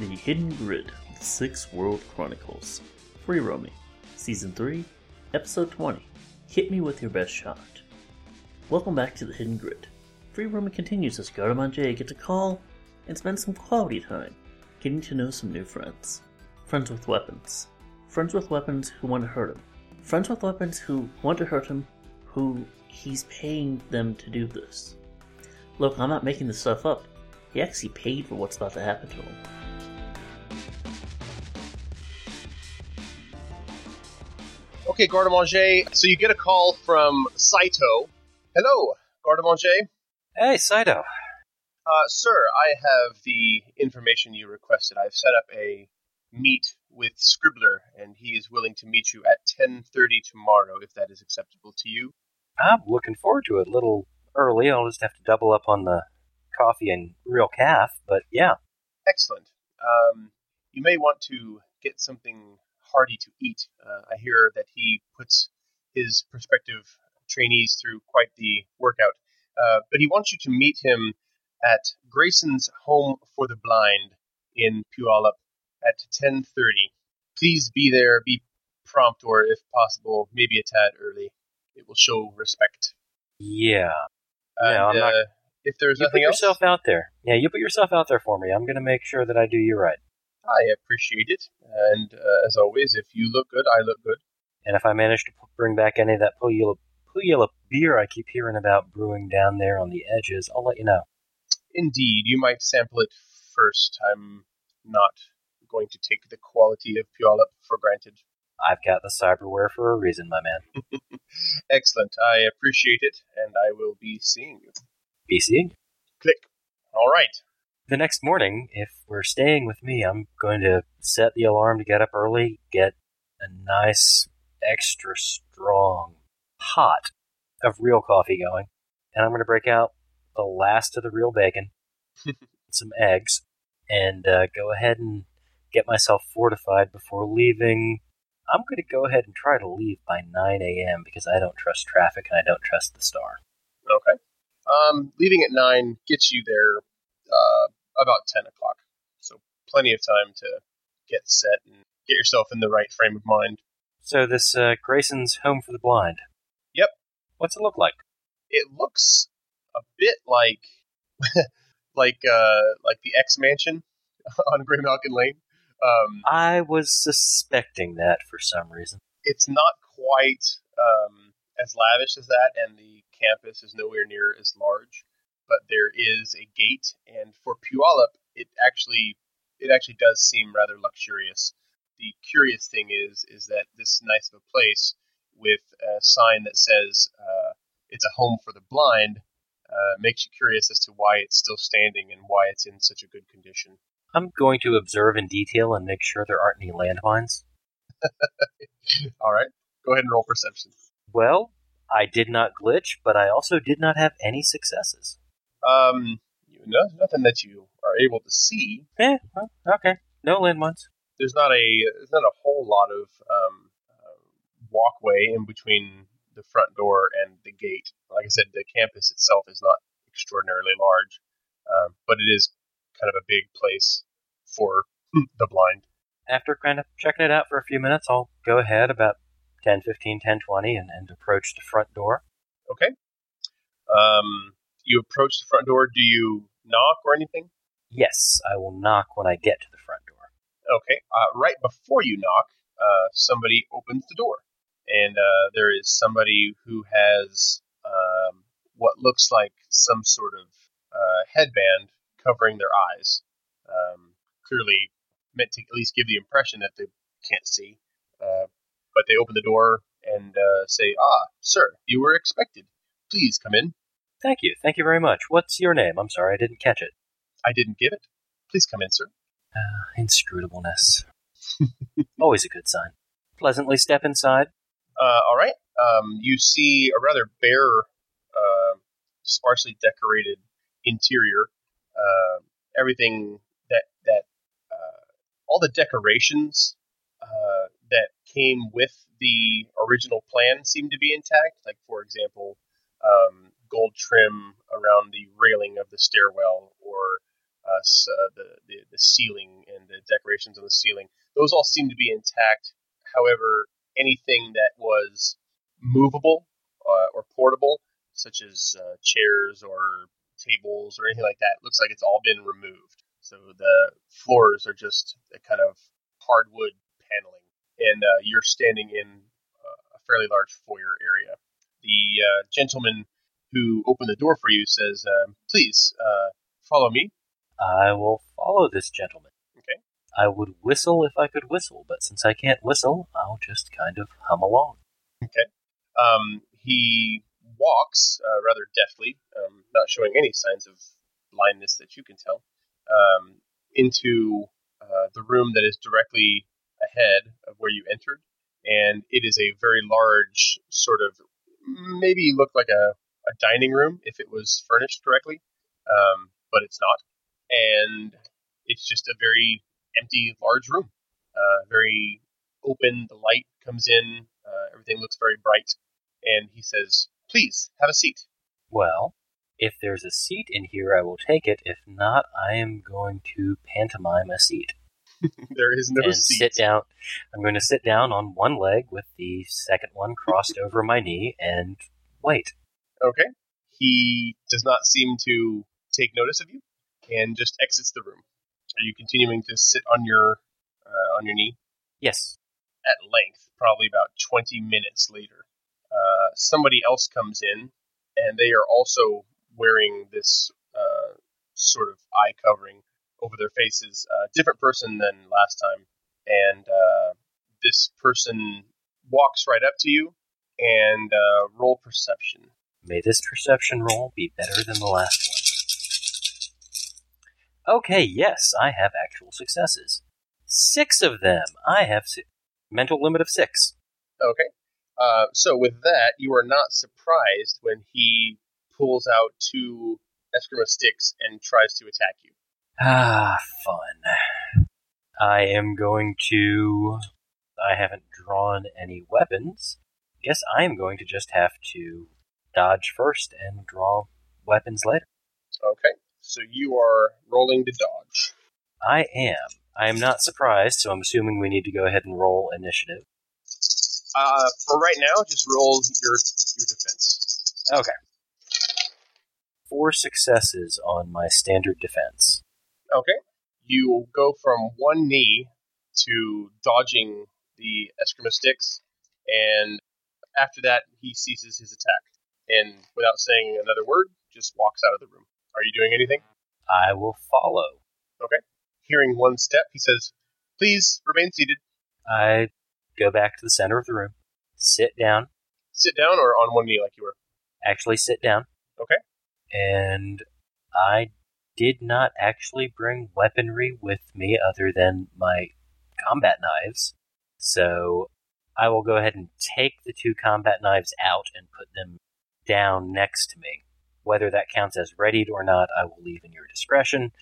the Hidden Grid The Sixth World Chronicles. Free roaming. Season 3, Episode 20. Hit me with your best shot. Welcome back to the Hidden Grid. Free roaming continues as Garde-Manger and Jay get to call and spend some quality time getting to know some new friends. Friends with weapons. Friends with weapons who want to hurt him. Friends with weapons who want to hurt him, who he's paying them to do this. Look, I'm not making this stuff up. He actually paid for what's about to happen to him. Okay, Garde-Manger. So you get a call from Saito. Hello, Garde-Manger. Hey, Saito. Uh, sir, I have the information you requested. I've set up a meet with Scribbler, and he is willing to meet you at 10.30 tomorrow, if that is acceptable to you. I'm looking forward to it. A little early. I'll just have to double up on the coffee and real calf, but yeah. Excellent. Um, you may want to get something hearty to eat. Uh, I hear that he puts his prospective trainees through quite the workout. Uh, but he wants you to meet him at Grayson's Home for the Blind in Puyallup at 10:30. Please be there, be prompt, or if possible, maybe a tad early. It will show respect. Yeah. And, Yeah, I'm not- uh, if there's You put nothing else, yourself out there. Yeah, you put yourself out there for me. I'm going to make sure that I do you right. I appreciate it. And uh, as always, if you look good, I look good. And if I manage to bring back any of that Puyallup, Puyallup beer I keep hearing about brewing down there on the edges, I'll let you know. Indeed, you might sample it first. I'm not going to take the quality of Puyallup for granted. I've got the cyberware for a reason, my man. Excellent. I appreciate it, and I will be seeing you. Be seeing you. Click. All right. The next morning, if we're staying with me, I'm going to set the alarm to get up early, get a nice, extra strong pot of real coffee going, and I'm going to break out the last of the real bacon, some eggs, and uh, go ahead and get myself fortified before leaving. I'm going to go ahead and try to leave by 9 a.m. because I don't trust traffic and I don't trust the star. Okay. Um, leaving at nine gets you there uh, about ten o'clock, so plenty of time to get set and get yourself in the right frame of mind. So this uh, Grayson's Home for the Blind. Yep. What's it look like? It looks a bit like like uh, like the X Mansion on Graymalkin Lane. Um, I was suspecting that for some reason. it's not quite um, as lavish as that, and the campus is nowhere near as large. But there is a gate, and for Puyallup, it actually it actually does seem rather luxurious. The curious thing is is that this nice of a place with a sign that says uh, it's a home for the blind uh, makes you curious as to why it's still standing and why it's in such a good condition. I'm going to observe in detail and make sure there aren't any landmines. All right, go ahead and roll perception. Well, I did not glitch, but I also did not have any successes. Um, you know, nothing that you are able to see. Well, okay. No landmines. There's not a there's not a whole lot of um, uh, walkway in between the front door and the gate. Like I said, the campus itself is not extraordinarily large, um, but it is kind of a big place for the blind. After kind of checking it out for a few minutes, I'll go ahead about 10, 15, 10, 20 and, and approach the front door. Okay. Um, you approach the front door. Do you knock or anything? Yes, I will knock when I get to the front door. Okay. Uh, right before you knock, uh, somebody opens the door, and uh, there is somebody who has um, what looks like some sort of uh, headband covering their eyes. Um, clearly meant to at least give the impression that they can't see. Uh, but they open the door and uh, say, "Ah, sir, you were expected. Please come in." Thank you. Thank you very much. What's your name? I'm sorry, I didn't catch it. I didn't give it. Please come in, sir. Uh, inscrutableness. Always a good sign. Pleasantly step inside. Uh, all right. Um, you see a rather bare, uh, sparsely decorated interior. Uh, everything that that uh, all the decorations uh, that came with the original plan seem to be intact. Like for example, um, gold trim around the railing of the stairwell, or uh, uh, the, the the ceiling and the decorations on the ceiling. Those all seem to be intact. However, anything that was movable uh, or portable, such as uh, chairs or tables or anything like that, looks like it's all been removed. So the floors are just a kind of hardwood paneling, and uh, you're standing in uh, a fairly large foyer area. The gentleman who opened the door for you says, um, "Please uh, follow me." I will follow this gentleman. Okay. I would whistle if I could whistle, but since I can't whistle, I'll just kind of hum along. Um, he walks uh, rather deftly, um, not showing any signs of blindness that you can tell, um, into uh, the room that is directly ahead of where you entered. And it is a very large, sort of, maybe look like a, a dining room if it was furnished correctly, um, but it's not. And it's just a very empty, large room. Uh, very open. The light comes in. Uh, everything looks very bright. And he says, Please have a seat. Well, if there's a seat in here, I will take it. If not, I am going to pantomime a seat there is no and seat. sit down. I'm going to sit down on one leg with the second one crossed over my knee and wait. Okay. He does not seem to take notice of you and just exits the room. Are you continuing to sit on your uh, on your knee? Yes. At length, probably about 20 minutes later, uh, somebody else comes in, and they are also wearing this uh, sort of eye covering over their faces. Uh, different person than last time, and uh, this person walks right up to you and uh, roll perception. May this perception roll be better than the last one. Okay, yes, I have actual successes. Six of them. I have si- mental limit of six. Okay. Uh, so with that, you are not surprised when he pulls out two Eskrima sticks and tries to attack you. Ah, fun. I am going to. I haven't drawn any weapons. Guess I am going to just have to dodge first and draw weapons later. Okay. So you are rolling to dodge. I am. I am not surprised, so I'm assuming we need to go ahead and roll initiative. Uh, for right now, just roll your your defense. Okay. Four successes on my standard defense. Okay. You go from one knee to dodging the Eskrima sticks, and after that, he ceases his attack. And without saying another word, just walks out of the room. Are you doing anything? I will follow. Okay. Hearing one step, he says, Please remain seated. I go back to the center of the room, sit down, Sit down or on one knee like you were. actually sit down. Okay. And I did not actually bring weaponry with me other than my combat knives. So I will go ahead and take the two combat knives out and put them down next to me. Whether that counts as readied or not, I will leave in your discretion.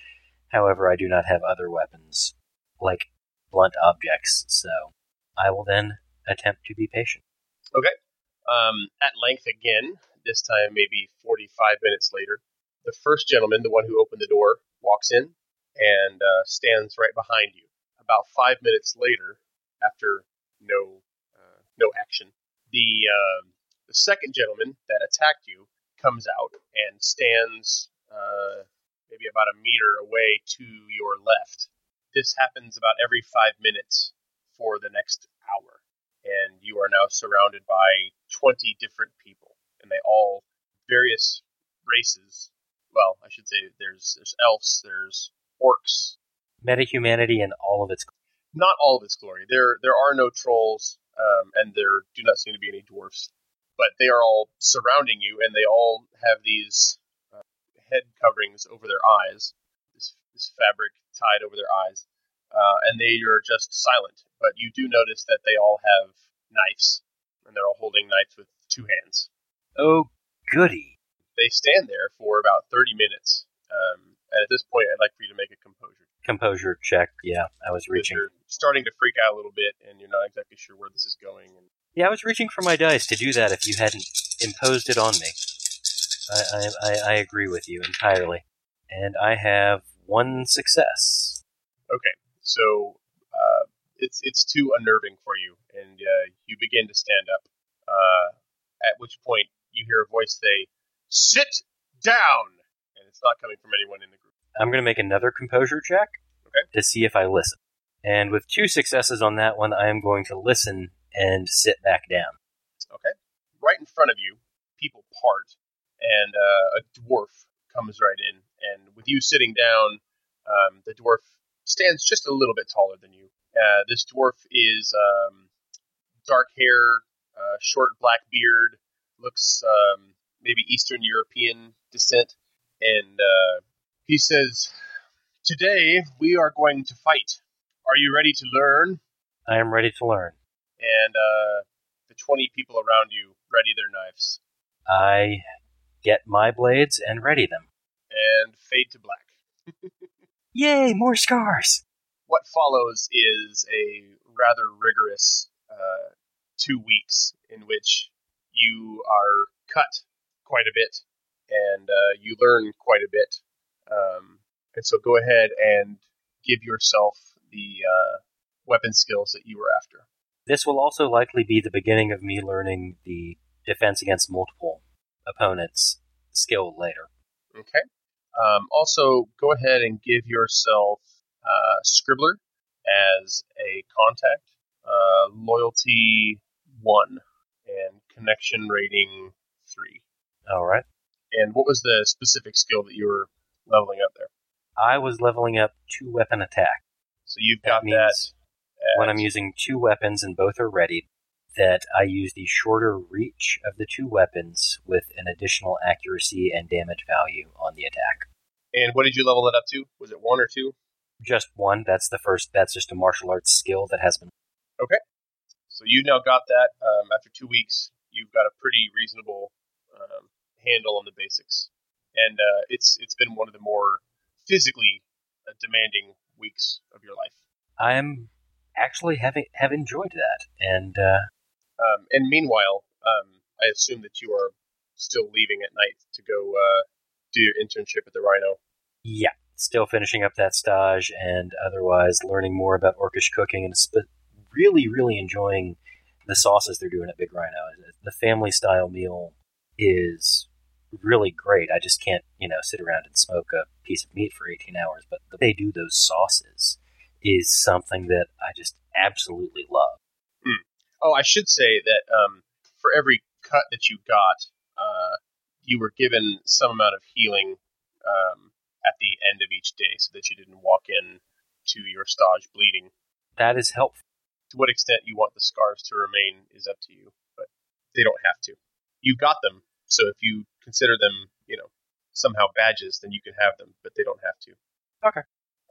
However, I do not have other weapons, like blunt objects, so I will then attempt to be patient. Okay. Um, at length again, this time maybe 45 minutes later, the first gentleman, the one who opened the door, walks in and uh, stands right behind you. About five minutes later, after no uh, no action, the uh, the second gentleman that attacked you comes out and stands uh, maybe about a meter away to your left. This happens about every five minutes for the next hour. And you are now surrounded by 20 different people. And they all various races well i should say there's there's elves there's orcs. Metahumanity in all of its not all of its glory. There there are no trolls um, and there do not seem to be any dwarfs but they are all surrounding you and they all have these uh, head coverings over their eyes this, this fabric tied over their eyes uh, and they are just silent. But you do notice that they all have knives, and they're all holding knives with two hands. Oh, goody. They stand there for about 30 minutes. Um, and at this point, I'd like for you to make a composure. Composure check. Yeah, I was reaching. You're starting to freak out a little bit, and you're not exactly sure where this is going. Yeah, I was reaching for my dice to do that if you hadn't imposed it on me. I, I, I, I agree with you entirely. And I have one success. Okay, so uh, it's it's too unnerving for you, and uh, you begin to stand up. Uh, at which point you hear a voice say, "Sit down," and it's not coming from anyone in the group. I'm going to make another composure check Okay. to see if I listen. And with two successes on that one, I am going to listen and sit back down. Okay, right in front of you, people part, and uh, a dwarf comes right in, and with you sitting down, um, the dwarf stands just a little bit taller than you. Uh, this dwarf is um, dark hair, uh, short black beard, looks um, maybe Eastern European descent, and uh, he says, "Today we are going to fight. Are you ready to learn?" I am ready to learn. And uh, the twenty people around you ready their knives I get my blades and ready them. and fade to black. Yay, more scars! what follows is a rather rigorous uh, two weeks in which you are cut quite a bit and uh, you learn quite a bit. Um, and so go ahead and give yourself the uh, weapon skills that you were after. This will also likely be the beginning of me learning the defense against multiple opponents skill later. Okay. Um, also, go ahead and give yourself uh, Scribbler as a contact, uh, loyalty one, and connection rating three. All right. And what was the specific skill that you were leveling up there? I was leveling up two weapon attack. So you've That got that. When I'm using two weapons and both are ready, that I use the shorter reach of the two weapons with an additional accuracy and damage value on the attack. and what did you level that up to? Was it one or two? Just one. That's the first. That's just a martial arts skill that has been. Okay. So you've now got that. Um, after two weeks, you've got a pretty reasonable um, handle on the basics, and uh, it's it's been one of the more physically uh, demanding weeks of your life. I'm actually having have enjoyed that, and uh, Um, and meanwhile, um, I assume that you are still leaving at night to go uh, do your internship at the Rhino. yeah, still finishing up that stage, and otherwise learning more about Orcish cooking, and sp- really, really enjoying the sauces they're doing at Big Rhino. The family style meal is really great. I just can't, you know, sit around and smoke a piece of meat for 18 hours, but they do those sauces is something that I just absolutely love. Oh, I should say that um, for every cut that you got, uh, you were given some amount of healing um, at the end of each day, so that you didn't walk in to your stage bleeding. That is helpful. To what extent you want the scars to remain is up to you, but they don't have to. You got them, so if you consider them, you know, somehow badges, then you can have them, but they don't have to. Okay.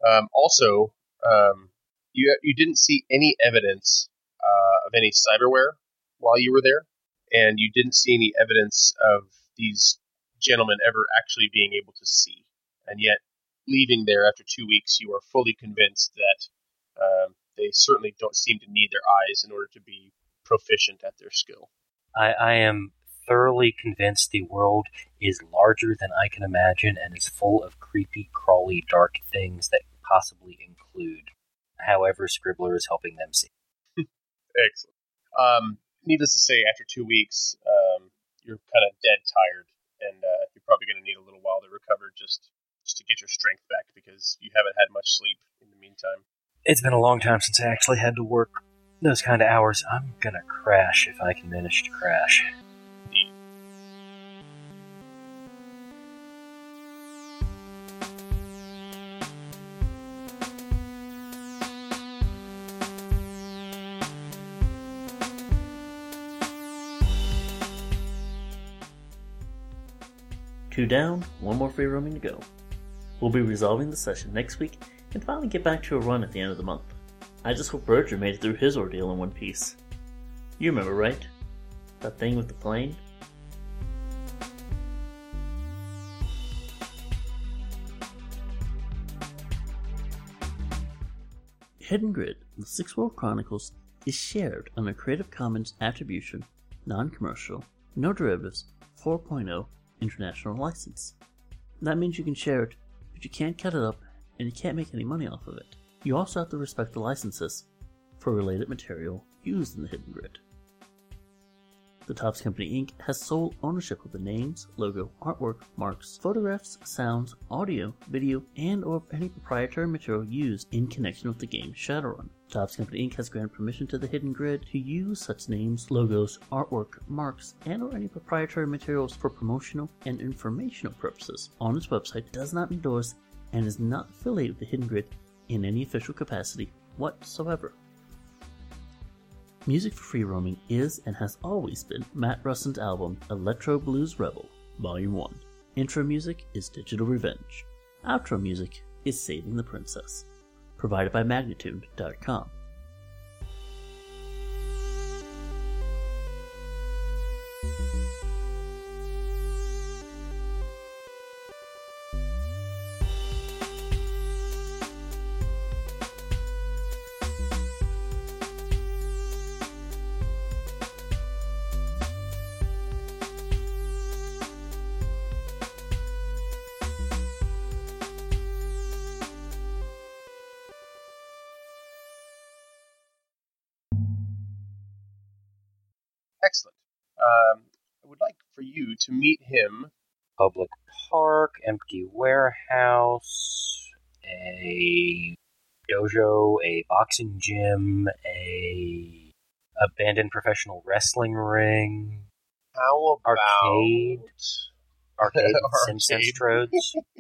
Um, also, um, you you didn't see any evidence uh, of any cyberware while you were there, and you didn't see any evidence of these gentlemen ever actually being able to see. And yet, leaving there after two weeks, you are fully convinced that um, they certainly don't seem to need their eyes in order to be proficient at their skill. I, I am thoroughly convinced the world is larger than I can imagine and is full of creepy, crawly, dark things that possibly include however Scribbler is helping them see. Excellent. Um, needless to say, after two weeks, um, you're kind of dead tired, and uh, you're probably going to need a little while to recover just just to get your strength back because you haven't had much sleep in the meantime. It's been a long time since I actually had to work those kind of hours. I'm gonna crash if I can manage to crash. Two down, one more free roaming to go. We'll be resolving the session next week and finally get back to a run at the end of the month. I just hope Roger made it through his ordeal in one piece. You remember, right? That thing with the plane? Hidden Grid, the Sixth World Chronicles, is shared under Creative Commons Attribution, Non Commercial, No Derivatives 4.0 International License. That means you can share it, but you can't cut it up and you can't make any money off of it. You also have to respect the licenses for related material used in the Hidden Grid. The Topps Company Inc. has sole ownership of the names, logo, artwork, marks, photographs, sounds, audio, video, and or any proprietary material used in connection with the game Shadowrun. Company Inc. has granted permission to the Hidden Grid to use such names, logos, artwork, marks, and or any proprietary materials for promotional and informational purposes on its website, does not endorse and is not affiliated with the Hidden Grid in any official capacity whatsoever. Music for Free Roaming is and has always been Matt Russon's album Electro Blues Rebel, Volume 1. Intro music is Digital Revenge. Outro music is Saving the Princess. Provided by Magnatune.com. Excellent. Um, I would like for you to meet him. Public park, empty warehouse, a dojo, a boxing gym, a abandoned professional wrestling ring, How about Arcade. arcade, Arcade. Simpsons Trodes.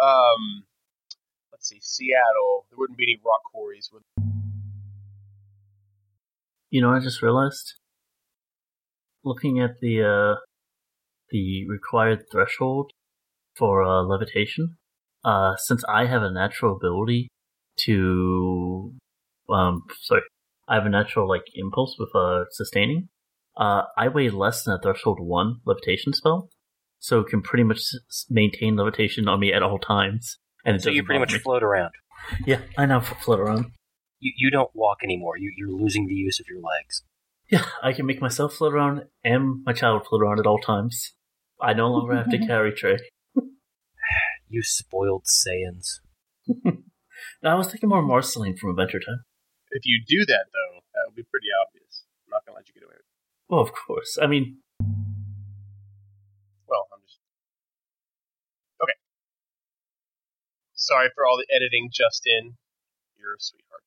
um, let's see, Seattle. There wouldn't be any rock quarries. Would You know, I just realized, looking at the uh, the required threshold for uh, levitation, uh, since I have a natural ability to, um, sorry, I have a natural like impulse with uh, sustaining. Uh, I weigh less than a threshold one levitation spell, so it can pretty much s- maintain levitation on me at all times. And So you pretty much me. float around. Yeah, I now float around. You, you don't walk anymore. You, you're losing the use of your legs. Yeah, I can make myself float around and my child float around at all times. I no longer have to carry Trey. You spoiled Saiyans. Now, I was thinking more Marceline from Adventure Time. if you do that though, that would be pretty obvious. I'm not gonna let you get away with it. Well, of course. I mean, Well, I'm just okay. Sorry for all the editing, Justin. You're a sweetheart.